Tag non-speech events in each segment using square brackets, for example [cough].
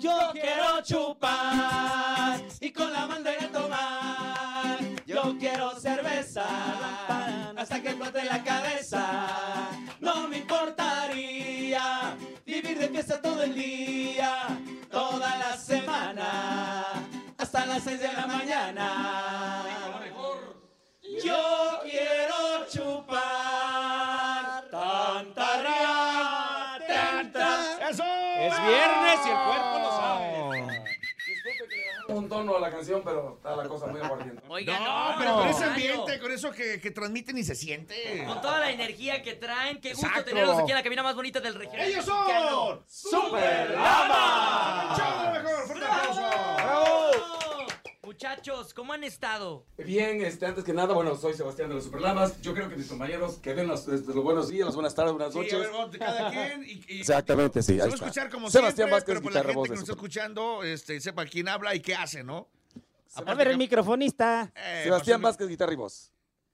Yo quiero chupar y con la bandera tomar. Yo quiero cerveza hasta que explote la cabeza. No me importaría vivir de fiesta todo el día, toda la semana, hasta las seis de la mañana. Yo quiero chupar Es viernes y el cuerpo lo sabe. Un tono a la canción, pero está la cosa muy aguardiente. Oiga, No, no, pero con ese ambiente, con eso que, que transmiten y se siente. Con toda la energía que traen, qué gusto Exacto. tenerlos aquí en la cabina más bonita del regional. ¡Ellos mexicano. son! ¡Super Lama! ¡Chau, lo mejor! ¡Fuerte aplauso! ¡Bravo! Muchachos, ¿cómo han estado? Bien, este, antes que nada, bueno, soy Sebastián de los Superlamas. Yo creo que mis compañeros que den los, este, los buenos días, las buenas tardes, buenas Sí, noches. a ver, vamos de cada quien. Y, y- Exactamente, sí. Se va a escuchar como Sebastián siempre, Vázquez, pero por la guitarra, gente voz que nos está Super- escuchando, este, sepa quién habla y qué hace, ¿no? A ver, el microfonista. Eh, Sebastián pues, Vázquez, guitarra y voz.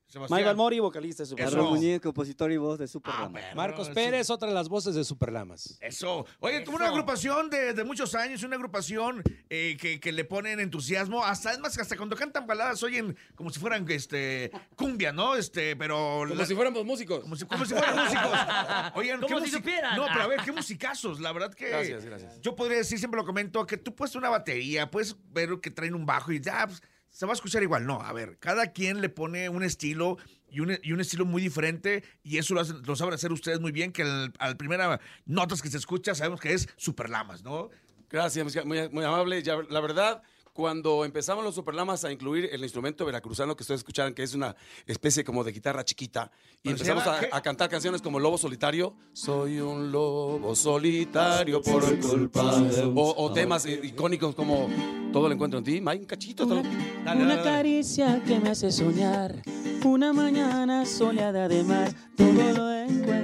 Sebastián. Mike Balmori, vocalista de Super. Carlos Muñiz, compositor y voz de Super Ah, Marcos Pérez, otra de las voces de Superlamas. Eso. Oye, tuvo una agrupación de, de muchos años, una agrupación eh, que, que le ponen entusiasmo. Hasta, es más, hasta cuando cantan baladas oyen como si fueran este, cumbia, ¿no? Este, pero. Como la- si fuéramos músicos. como si, como si fueran músicos. [laughs] Oigan, Como qué si supieran. No, pero a ver, qué musicazos. La verdad que. Gracias, gracias. Yo podría decir, siempre lo comento, que tú puedes una batería, puedes ver que traen un bajo y ya, pues, se va a escuchar igual. No, a ver, cada quien le pone un estilo y un, y un estilo muy diferente y eso lo, hacen- saben hacer ustedes muy bien, que al, al primera notas que se escucha sabemos que es Super Lamas, ¿no? Gracias, muy, muy amable. La verdad, cuando empezamos los Superlamas a incluir el instrumento veracruzano que ustedes escucharon, que es una especie como de guitarra chiquita, y se empezamos a, cantar canciones como Lobo Solitario, Soy un lobo solitario por culpa de... O, o temas icónicos como Todo lo encuentro en ti, Mike, un cachito. todo- Dale, Una dale. caricia que me hace soñar, una mañana soleada de mar, todo lo encuentro.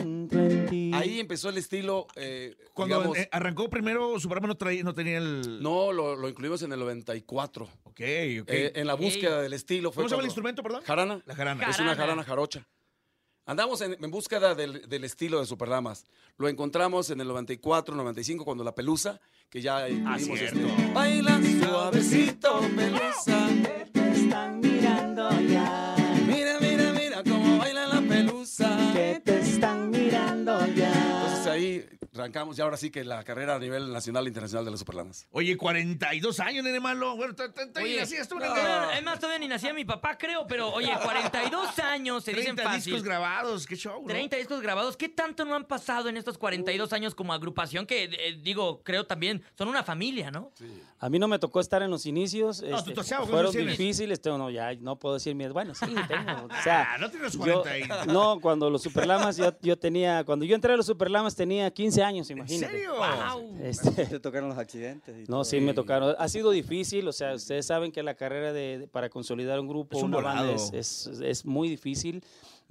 Ahí empezó el estilo, eh, Cuando digamos, eh, arrancó primero, Super Lama no, traía- no tenía el... no, lo, lo incluimos en el 94. Ok, ok. Eh, en la búsqueda del estilo. Fue ¿Cómo se llama el instrumento, perdón? Jarana. La jarana. Es una Jarana. jarocha. Andamos en, en búsqueda del, del estilo de Superlamas. Lo encontramos en el 94, 95, cuando la pelusa, que ya incluimos cierto. este. Baila suavecito, pelusa. Te están mirando ya, Mira, mira, mira cómo baila la pelusa. que te arrancamos ya ahora sí que la carrera a nivel nacional e internacional de los Superlamas. Oye, 42 años, nene malo. Bueno, Oye, así estuvo no, es más, todavía ni nacía mi papá, creo, pero oye, [laughs] 42 años, se dicen 30 fácil. discos grabados, qué show, ¿no? 30 discos grabados. ¿Qué tanto no han pasado en estos 42 años como agrupación? Que, eh, digo, creo también, son una familia, ¿no? A mí no me tocó estar en los inicios. No, este, fueron difíciles. Tengo, no, ya no puedo decir mi Bueno, sí, tengo. O [laughs] sea, Ah, no tienes yo- 40 y- no, cuando los Superlamas yo, yo tenía, cuando yo entré a los Superlamas tenía 15 años, ¿En imagínate. serio? ¡Wow! Este, [laughs] Te tocaron los accidentes. y no, todo. sí me tocaron. Ha sido difícil, o sea, ustedes saben que la carrera de, de- para consolidar un grupo, Es un una banda, es, es- es muy difícil.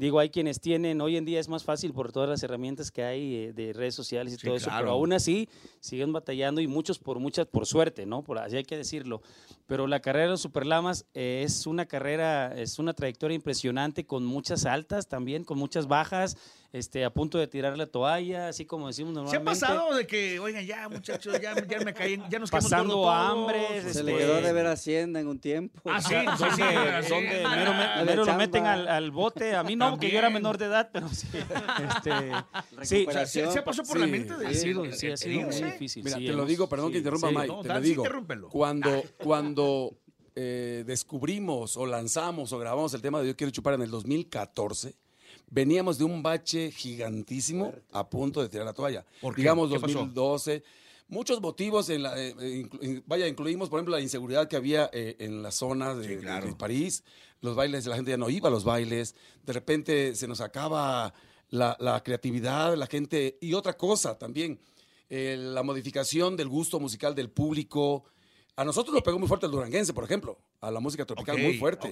Digo, hay quienes tienen, hoy en día es más fácil por todas las herramientas que hay eh, de redes sociales y Sí, todo eso, claro. pero aún así siguen batallando y muchos por muchas, por suerte, ¿no? Por así hay que decirlo. Pero la carrera de los Superlamas eh, es una carrera, es una trayectoria impresionante con muchas altas también, con muchas bajas, este, a punto de tirar la toalla, así como decimos ¿Se ha normalmente. pasado de que, oigan, ya, muchachos, ya, ya me caí, ya nos quedamos Pasando todos? hambre, Se este, le quedó de ver Hacienda en un tiempo. Ah, sí, [laughs] sí, sí, de- sí. mero, me- mero lo meten al, al bote. A mí no, porque yo era menor de edad, pero sí. Este, [laughs] sí, O sea, ¿se, pasado por la mente de ha sido, sí, ha sido muy difícil. Mira, sí, te lo digo, perdón sí, que interrumpa, sí. Mike, No, te lo digo. interrúmpelo. Cuando, cuando eh, descubrimos o lanzamos o grabamos el tema de Yo Quiero Chupar en el 2014, veníamos de un bache gigantísimo a punto de tirar la toalla. ¿Por qué? Digamos ¿Qué pasó? 2012. Muchos motivos, en la, eh, eh, inclu- in- vaya, incluimos, por ejemplo, la inseguridad que había eh, en la zona de, Sí, claro. de París. Los bailes, la gente ya no iba a los bailes. De repente se nos acaba la, la creatividad, la gente. Y otra cosa también, eh, la modificación del gusto musical del público. A nosotros nos pegó muy fuerte el duranguense, por ejemplo, a la música tropical muy fuerte.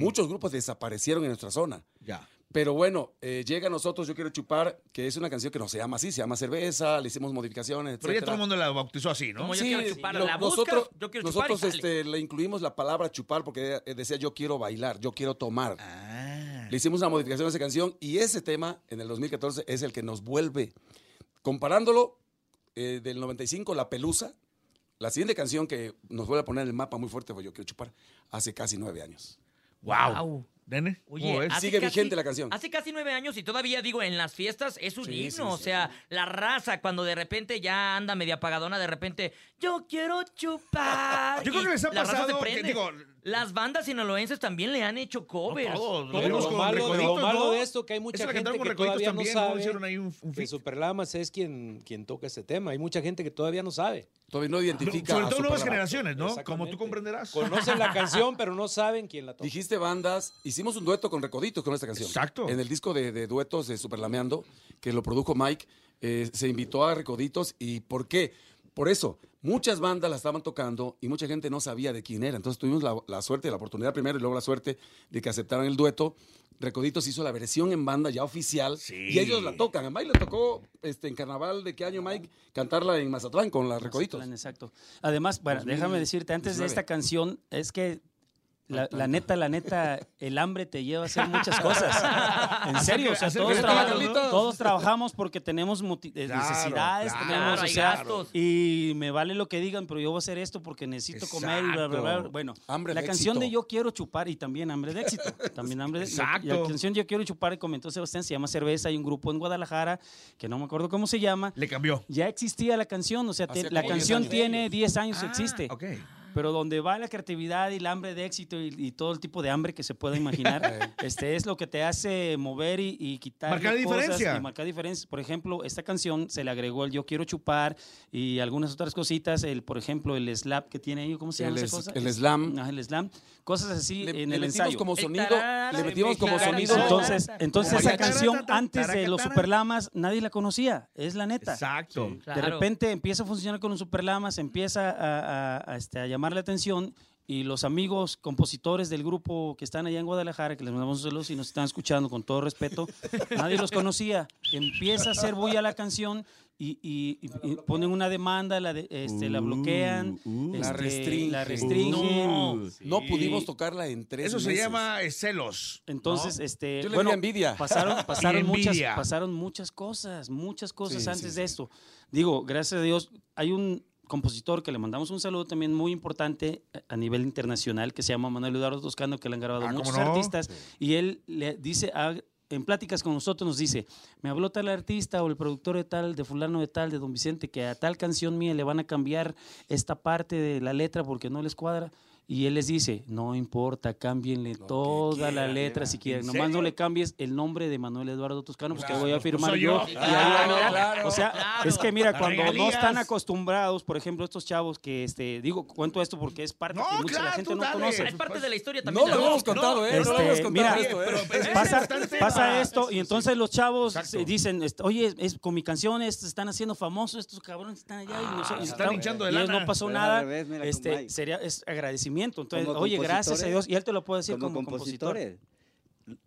Muchos grupos desaparecieron en nuestra zona. Ya. Pero bueno, eh, llega a nosotros Yo Quiero Chupar, que es una canción que no se llama así, se llama Cerveza, le hicimos modificaciones, Pero ya todo el mundo la bautizó así, ¿no? Como yo Sí, quiero chupar, lo- la buscas, nosotros, yo quiero chupar nosotros este, le incluimos la palabra chupar porque eh, decía yo quiero bailar, yo quiero tomar. Ah. Le hicimos una modificación a esa canción y ese tema en el 2014 es el que nos vuelve, comparándolo eh, del 95, La Pelusa, la siguiente canción que nos vuelve a poner en el mapa muy fuerte fue Yo Quiero Chupar, hace casi nueve años. Wow. Guau. Hace Sigue casi- vigente la canción. Hace casi nueve años y todavía digo, en las fiestas es un Sí, himno. sí, o sí. sea, la raza, cuando de repente ya anda media apagadona, de repente, yo quiero chupar. Yo creo que les ha la raza se pasado que, digo, Las bandas sinaloenses también le han hecho covers. todos, Pero vimos lo malo, Recoditos, lo malo ¿no? de esto que hay mucha gente que todavía no también, ¿no? sabe Hicieron ahí un- un que. Superlamas es quien, quien toca ese tema. Hay mucha gente que todavía no sabe. Todavía no identifica. Sobre todo nuevas generaciones, ¿no? Como tú comprenderás. Conocen la [laughs] canción, pero no saben quién la toca. Dijiste bandas, hicimos un dueto con Recoditos con esta canción. Exacto. En el disco de, de duetos de Superlameando, que lo produjo Mike, eh, se invitó a Recoditos. ¿Y por qué? Por eso, muchas bandas la estaban tocando y mucha gente no sabía de quién era. Entonces tuvimos la, la suerte, la oportunidad primero y luego la suerte de que aceptaran el dueto. Recoditos hizo la versión en banda ya oficial Sí. y ellos la tocan. A Mike le tocó este, en carnaval de qué año, Mike, cantarla en Mazatlán con las Recoditos. Mazatlán, Exacto. Además, bueno, déjame decirte, antes de 2019. esta canción, es que la, la neta, la neta, el hambre te lleva a hacer muchas cosas. [laughs] En serio, o sea, todos, que- traba- Carlitos. todos trabajamos porque tenemos eh, necesidades, claro. tenemos, Claro, o hay sea, gastos. y me vale lo que digan, pero yo voy a hacer esto porque necesito comer y bla, bla, bla. Bueno, Hambre la de canción de. Yo Quiero Chupar y también Hambre de Éxito. También Hambre de Exacto. La canción Yo Quiero Chupar, y comentó Sebastián, se llama Cerveza. Hay un grupo en Guadalajara que no me acuerdo cómo se llama. Le cambió. Ya existía la canción, o sea, te- la como 10 canción tiene 10 años, Ah, existe. Ok. Pero donde va la creatividad y el hambre de éxito y, y todo el tipo de hambre que se pueda imaginar, [laughs] este es lo que te hace mover y, y quitar Marcar cosas diferencia. y marcar diferencias. Por ejemplo, esta canción se le agregó el Yo quiero chupar y algunas otras cositas. El, por ejemplo, el slap que tiene ahí, ¿cómo se llama El esa es- cosa? el slam. Ajá, el slam. Cosas así Le, en le el metimos ensayo. como sonido, le metimos como sonido. Entonces, entonces esa canción antes de los Superlamas nadie la conocía, es la neta. Exacto. De Claro. repente empieza a funcionar con los superlamas, empieza a, a- a, este, a llamar la atención y los amigos compositores del grupo que están allá en Guadalajara, que les mandamos un saludo si nos están escuchando con todo respeto, [laughs] nadie los conocía. Empieza a hacer bulla la canción y, y- y- y ponen una demanda, la, de- este, la bloquean, La este, restringen. la restringen. No. No Y- pudimos tocarla en tres Eso se llama eh, celos. Entonces, ¿no? este, Yo le bueno, di envidia. pasaron, [laughs] pasaron Y muchas, pasaron muchas cosas, muchas cosas Sí, antes sí, de sí. esto. Digo, gracias a Dios, hay un compositor que le mandamos un saludo también muy importante a- nivel internacional que se llama Manuel Eduardo Toscano, que le han grabado Ah, ¿cómo muchos no? artistas y él le dice ah, en pláticas con nosotros nos dice, me habló tal artista o el productor de tal, de fulano de tal, de don Vicente, que a tal canción mía le van a cambiar esta parte de la letra porque no les cuadra. Y él les dice, no importa, cámbienle Lo toda la letra si quieren. ¿En Nomás no le cambies el nombre de Manuel Eduardo Toscano, porque Claro, voy a pues firmar yo. Claro, claro. O sea, Claro. es que mira, cuando no están acostumbrados, por ejemplo, estos chavos que, este, digo, cuento esto porque es parte No, que mucha claro, la gente no dale. conoce. Es parte de la historia también. No lo contado, ¿eh? no lo Este, habíamos contado mira, esto, ¿eh? pero- pero es pasa, esto y entonces los chavos Exacto. se dicen, este, oye, es, con mi canción están haciendo famosos, estos cabrones están allá y, y están hinchando de lana. no pasó nada. este, sería es agradecimiento. Entonces, Como oye, gracias a Dios y él te lo puede decir como, como, compositor. compositores.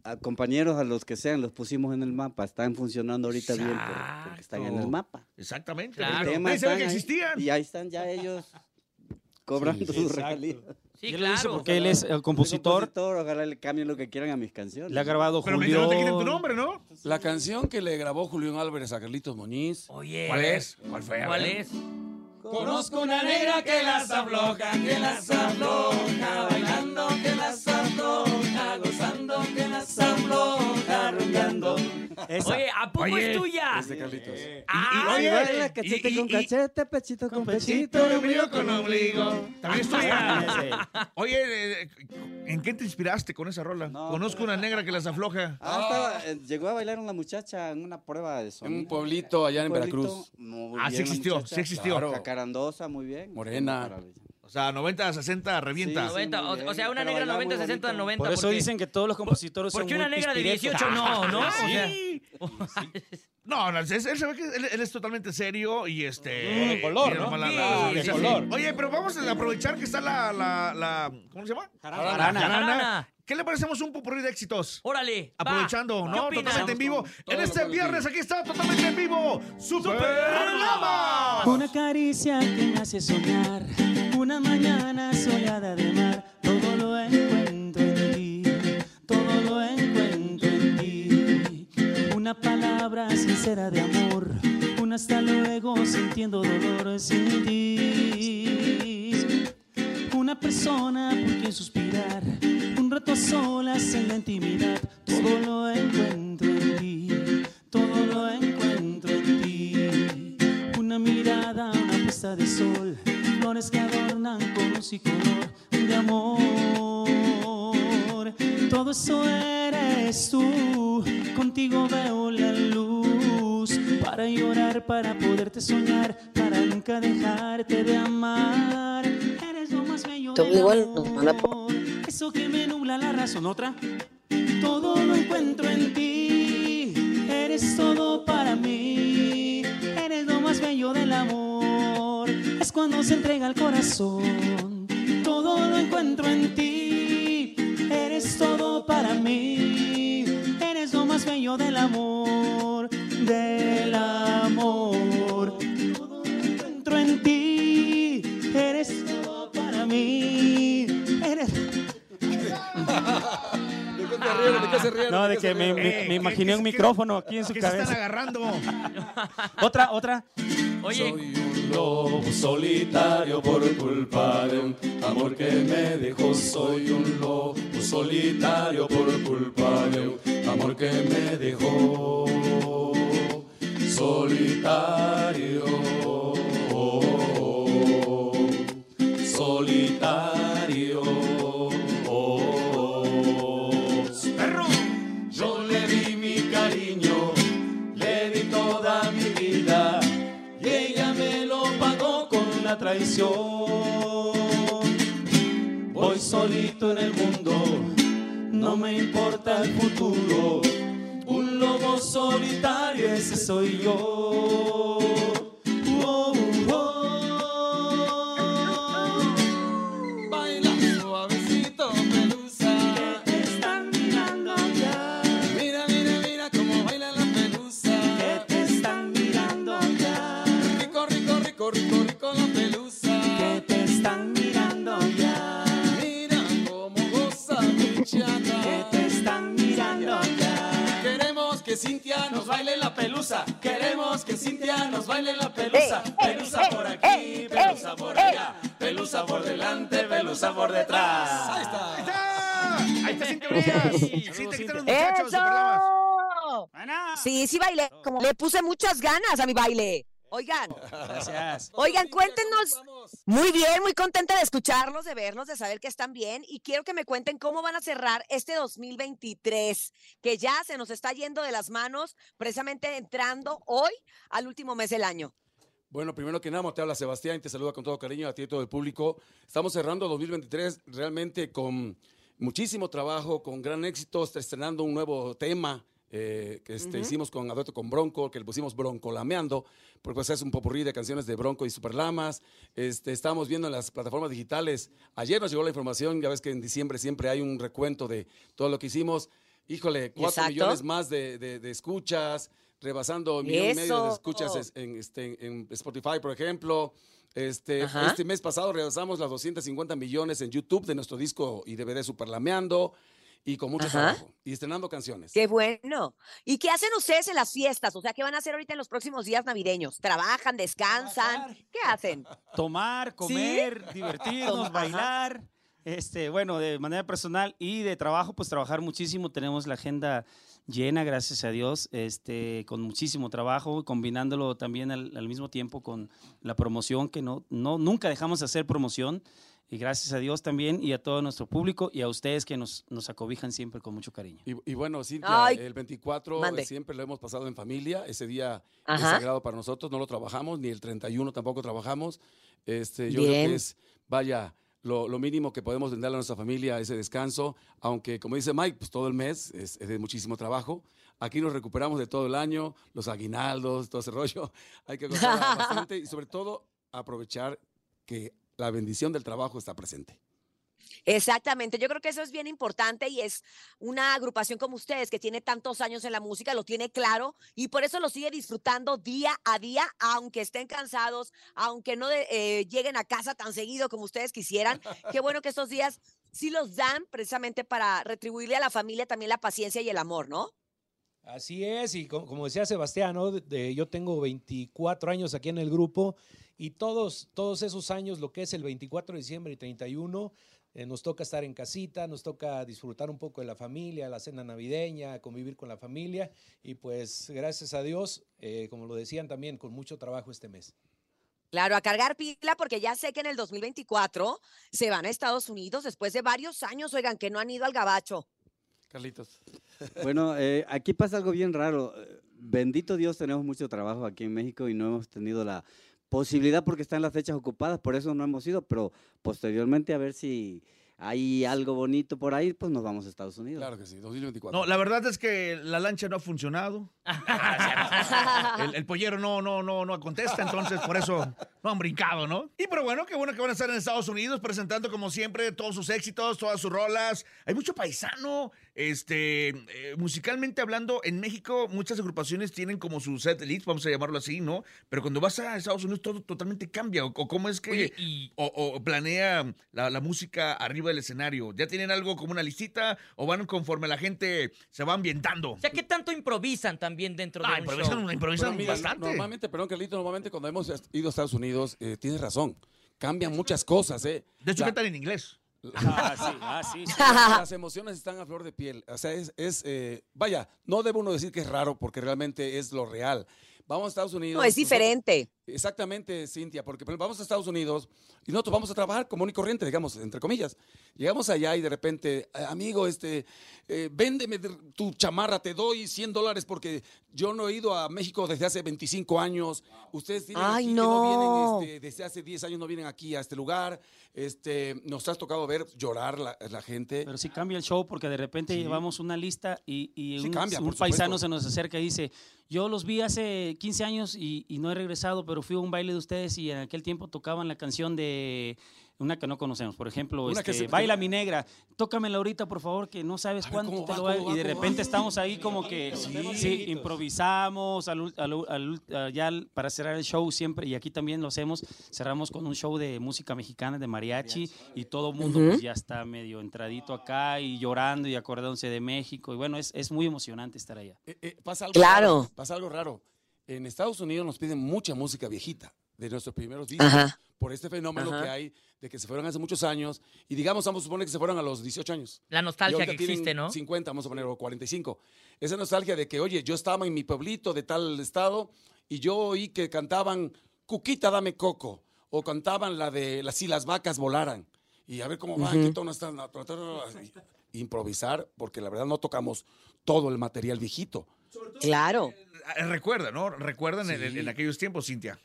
A compañeros, a los que sean, los pusimos en el mapa. Están funcionando ahorita bien por- porque están en el Exacto. mapa. Exactamente. Claro. nadie sabía que están ahí, existían. Y ahí están ya ellos cobrando sus exacto. regalías. Sí, lo dice claro. porque él es el Soy compositor, ojalá le cambien lo que quieran a mis canciones. le ha grabado Pero mientras no te quiten tu Julio. nombre, ¿no? La canción que le grabó Julián Álvarez a Carlitos Muñiz. Oye. ¿Cuál es? ¿Cuál fue? ¿Cuál es? Conozco una negra que las afloja, que las afloja, bailando, que las afloja, que las. Esa. Oye, ¿a poco Oye. es tuya? Es de Carlitos. Ah, oye, Baila cachete y- con y- cachete, pechito con pechito. Pechito, ombligo con ombligo. También es tuya. Ese. Oye, eh, ¿en qué te inspiraste con esa rola? No, Conozco una negra que las afloja. Ah, estaba- eh, llegó a bailar una muchacha en una prueba de En sonido. un pueblito allá en Pueblito, Veracruz. muy Ah, bien sí existió, sí existió. Claro. Cacarandosa, muy bien. Morena. Maravilla. O sea, 90, 60, revienta. Sí, 90, muy o, bien, o sea, una negra bailaba 90, muy 60, bonito. 90. Por eso porque- dicen que todos los compositores son Porque una muy negra de pispiretos. 18 no, ¿no? O sea, Sí. No, no, él, él se ve que él, él es totalmente serio y este. De color, ¿no? la- la- de sí, color. Oye, pero vamos a aprovechar que está la. la, la ¿Cómo se llama? Jarana. Jarana. ¿Qué le parecemos un popurrí de éxitos? Órale. Aprovechando, ¿Qué ¿no? Totalmente en vivo. En este viernes aquí está totalmente en vivo. ¡Superlama! Una caricia que me hace soñar, una mañana soleada de mar, todo lo encuentro Una palabra sincera de amor, un hasta luego sintiendo dolor sin ti. Una persona por quien suspirar, un rato a solas en la intimidad, todo lo encuentro. Llorar, para poderte soñar, para nunca dejarte de amar. Eres lo más bello del amor, eso que me nubla la razón. Otra. Todo lo encuentro en ti, eres todo para mí, eres lo más bello del amor, es cuando se entrega el corazón, todo lo encuentro en ti, eres todo para mí, eres lo más bello del amor, en ti, eres todo para mí, eres... ¿De qué se ríen? ¿De qué se ríen? No, de qué que me, ríen? me- me imaginé un micrófono aquí en su Que se están cabeza. agarrando. [laughs] Otra, otra. Oye, un lobo solitario por culpa de un amor que me dejó. Soy un lobo solitario por culpa de un amor que me dejó. Solitario. Solitario. Yo le di mi cariño, le di toda mi vida y ella me lo pagó con la traición. Voy solito en el mundo, no me importa el futuro. Un lobo solitario, ese soy yo. Pelusa. Queremos que Cintia nos baile la pelusa. Pelusa por aquí, pelusa por allá. Pelusa por delante, pelusa por detrás. Ahí está. ¡Ahí está! ¡Ahí está Cintia Urias! Cintia, ¿qué tal los muchachos? Sí, sí bailé. Como le puse muchas ganas a mi baile. Oigan, Gracias. [laughs] oigan, cuéntenos. Muy bien, muy contenta de escucharlos, de verlos, de saber que están bien. Y quiero que me cuenten cómo van a cerrar este 2023, que ya se nos está yendo de las manos, precisamente entrando hoy al último mes del año. Bueno, primero que nada, te habla Sebastián y te saluda con todo cariño a ti y a todo el público. Estamos cerrando 2023 realmente con muchísimo trabajo, con gran éxito, estrenando un nuevo tema eh, que este, hicimos con Adoto con Bronco, que le pusimos Broncolameando, porque pues, es un popurrí de canciones de Bronco y Superlamas. Este, estamos viendo en las plataformas digitales. Ayer nos llegó la información, ya ves que en diciembre siempre hay un recuento de todo lo que hicimos. Híjole, cuatro Exacto. millones más de, de- de escuchas, rebasando millón y medio de escuchas es- en, este, en Spotify, por ejemplo. Este, Ajá. este mes pasado rebasamos las 250 millones en YouTube de nuestro disco y DVD Superlameando y con mucho Ajá. trabajo y estrenando canciones. Qué bueno. ¿Y qué hacen ustedes en las fiestas? O sea, ¿qué van a hacer ahorita en los próximos días navideños? ¿Trabajan, descansan? ¿Qué hacen? Tomar, comer, divertirnos, [laughs] bailar. Este, bueno, de manera personal y de trabajo, pues trabajar muchísimo. Tenemos la agenda llena, gracias a Dios, este, con muchísimo trabajo, combinándolo también al, al mismo tiempo con la promoción, que no, no, nunca dejamos de hacer promoción. Y gracias a Dios también y a todo nuestro público y a ustedes que nos, nos acobijan siempre con mucho cariño. Y, y bueno, Cintia, Ay, el 24 mande. siempre lo hemos pasado en familia. Ese día es Ajá. sagrado para nosotros, no lo trabajamos, ni el 31 tampoco trabajamos. Este, yo creo Bien. que es, vaya, lo, lo mínimo que podemos brindarle a nuestra familia ese descanso, aunque como dice Mike, pues todo el mes es, es de muchísimo trabajo. Aquí nos recuperamos de todo el año, los aguinaldos, todo ese [laughs] rollo. Hay que gozar [laughs] bastante y sobre todo aprovechar que la bendición del trabajo está presente. Exactamente, yo creo que eso es bien importante y es una agrupación como ustedes que tiene tantos años en la música, lo tiene claro y por eso lo sigue disfrutando día a día, aunque estén cansados, aunque no de- eh, lleguen a casa tan seguido como ustedes quisieran. [laughs] Qué bueno que estos días sí los dan precisamente para retribuirle a la familia también la paciencia y el amor, ¿no? Así es, y co- como decía Sebastián, ¿no? De- de- yo tengo 24 años aquí en el grupo y todos, todos esos años, lo que es el 24 de diciembre y 31, eh, nos toca estar en casita, nos toca disfrutar un poco de la familia, la cena navideña, convivir con la familia y pues gracias a Dios, eh, como lo decían también, con mucho trabajo este mes. Claro, a cargar pila porque ya sé que en el 2024 se van a Estados Unidos después de varios años, oigan, que no han ido al gabacho. Carlitos. [laughs] Bueno, eh, aquí pasa algo bien raro. Bendito Dios, tenemos mucho trabajo aquí en México y no hemos tenido la posibilidad porque están las fechas ocupadas, por eso no hemos ido, pero posteriormente a ver si hay algo bonito por ahí, pues nos vamos a Estados Unidos. Claro que sí, 2024. No, la verdad es que la lancha no ha funcionado. [laughs] el, el pollero no, no, no, no contesta, entonces por eso no han brincado, ¿no? Y pero bueno, qué bueno que van a estar en Estados Unidos presentando como siempre todos sus éxitos, todas sus rolas. Hay mucho paisano, este, eh, musicalmente hablando, en México muchas agrupaciones tienen como su set list, vamos a llamarlo así, ¿no? Pero cuando vas a Estados Unidos todo totalmente cambia. ¿O, o cómo es que Oye, y- o, o planea la, la música arriba del escenario? ¿Ya tienen algo como una listita o van conforme la gente se va ambientando? O sea, ¿qué tanto improvisan también dentro de Ah, un improvisan, show? improvisan mira, bastante. Normalmente, perdón, Carlito, normalmente cuando hemos ido a Estados Unidos, eh, tienes razón. Cambian muchas cosas, ¿eh? De hecho, La- cantan en inglés. Ah, sí, [laughs] ah, sí, sí. las emociones están a flor de piel. O sea, es, es, eh, vaya, no debe uno decir que es raro porque realmente es lo real. Vamos a Estados Unidos. No, es nosotros- diferente. Exactamente, Cintia, porque por ejemplo, vamos a Estados Unidos y nosotros vamos a trabajar común y corriente, digamos, entre comillas. Llegamos allá y de repente, "Eh, amigo, este, eh, véndeme de- tu chamarra, te doy 100 dólares porque yo no he ido a México desde hace 25 años. Ustedes tienen Ay, aquí que no. vienen, este, desde hace 10 años no vienen aquí a este lugar. Este, nos has tocado ver llorar la, la gente. Pero sí cambia el show porque de repente Sí. llevamos una lista y, y Sí un, cambia, un paisano se nos acerca y dice, yo los vi hace 15 años y, y no he regresado, pero fui a un baile de ustedes y en aquel tiempo tocaban la canción de una que no conocemos, por ejemplo, este, se- Baila mi negra, tócamela ahorita por favor que no sabes ver, cuánto ¿cómo te va, lo va- y de repente estamos ahí como que sí, improvisamos al al al ya para cerrar el show siempre y aquí también lo hacemos, cerramos con un show de música mexicana de mariachi y todo el mundo pues, ya está medio entradito acá y llorando y acordándose de México y bueno, es, es muy emocionante estar allá. Eh, eh, pasa algo Claro. raro, Pasa algo raro. En Estados Unidos nos piden mucha música viejita de nuestros primeros discos. Ajá. Por este fenómeno Ajá. que hay de que se fueron hace muchos años. Y digamos, vamos a suponer que se fueron a los 18 años. La nostalgia que existe, ¿no? 50, vamos a poner, o 45. Esa nostalgia de que, oye, yo estaba en mi pueblito de tal estado y yo oí que cantaban Cuquita, dame coco. O cantaban la de las si las vacas volaran. Y a ver cómo van, qué tono están. Improvisar, porque la verdad no tocamos todo el material viejito. Claro. Eh, Recuerda, ¿no? Recuerdan en aquellos tiempos, Cintia.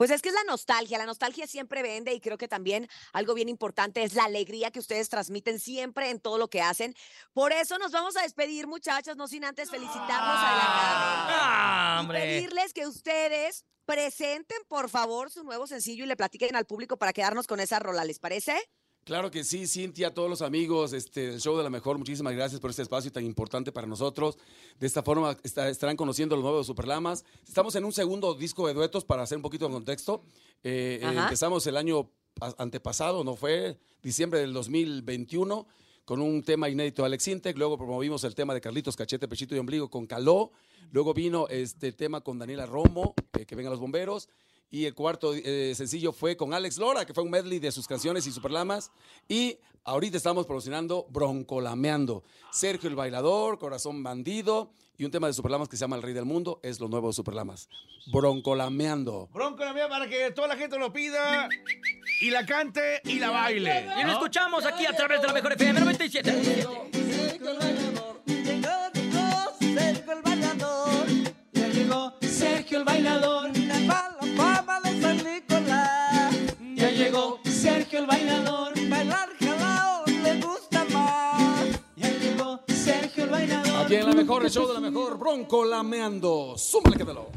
Pues es que es la nostalgia, la nostalgia siempre vende y creo que también algo bien importante es la alegría que ustedes transmiten siempre en todo lo que hacen. Por eso nos vamos a despedir, muchachos, no sin antes adelantarles ¡Ah, y hombre! pedirles que ustedes presenten, por favor, su nuevo sencillo y le platiquen al público para quedarnos con esa rola, ¿les parece? Claro que sí, Cintia, todos los amigos este, del show de la mejor, muchísimas gracias por este espacio tan importante para nosotros. De esta forma está- estarán conociendo los nuevos Superlamas. Estamos en un segundo disco de duetos para hacer un poquito de contexto. Eh, eh, empezamos el año a- antepasado, no fue diciembre del 2021, con un tema inédito de Alex Intec. Luego promovimos el tema de Carlitos Cachete, Pechito y Ombligo con Caló. Luego vino este tema con Daniela Romo, eh, que vengan los bomberos. Y el cuarto eh, sencillo fue con Alex Lora, que fue un medley de sus canciones y superlamas. Y ahorita estamos promocionando Broncolameando. Sergio el Bailador, Corazón Bandido y un tema de superlamas que se llama El Rey del Mundo. Es lo nuevo de superlamas. Broncolameando. Bronco la mía para que toda la gente lo pida y la cante y la baile. Y lo ¿no? escuchamos aquí a través de la mejor FM 97. El bailador. Ya llegó Sergio el bailador. Aquí en la mejor, el show de la mejor, Broncolameando. Súmale que te lo.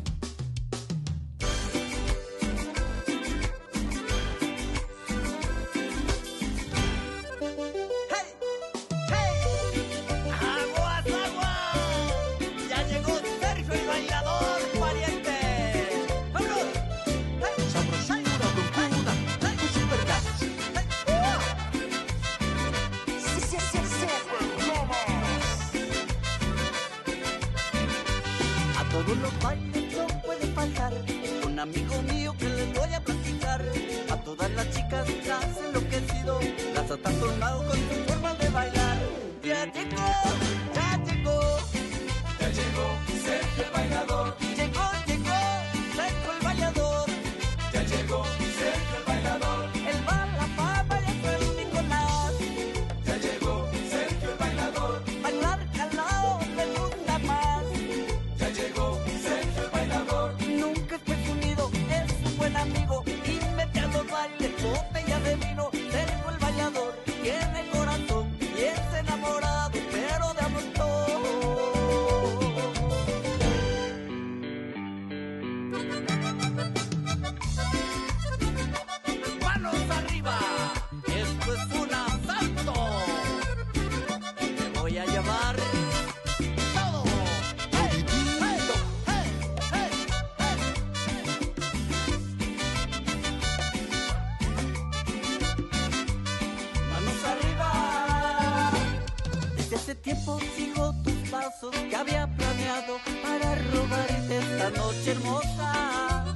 Tiempo sigo tus pasos que había planeado para robarte esta noche hermosa.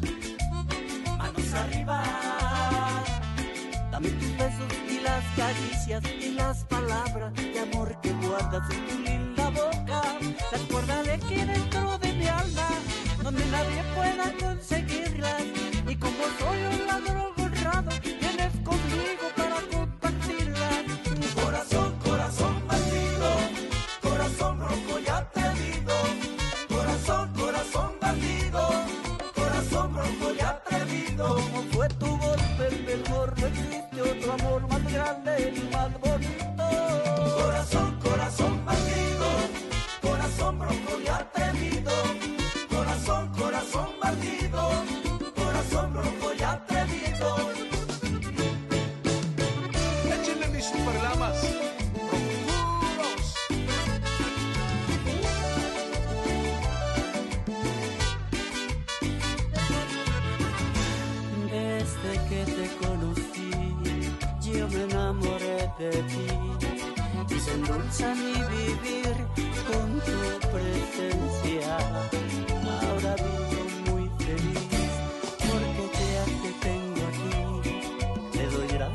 Manos arriba, dame tus besos y las caricias y las palabras de amor que guardas en tu linda boca. Recuérdale aquí dentro de mi alma, donde nadie pueda conseguirlas. Como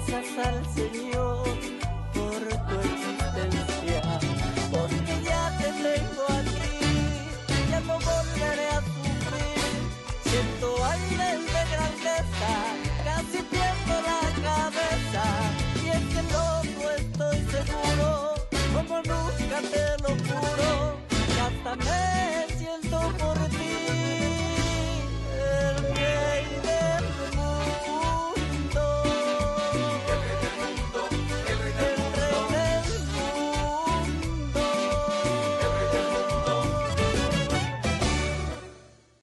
porque ya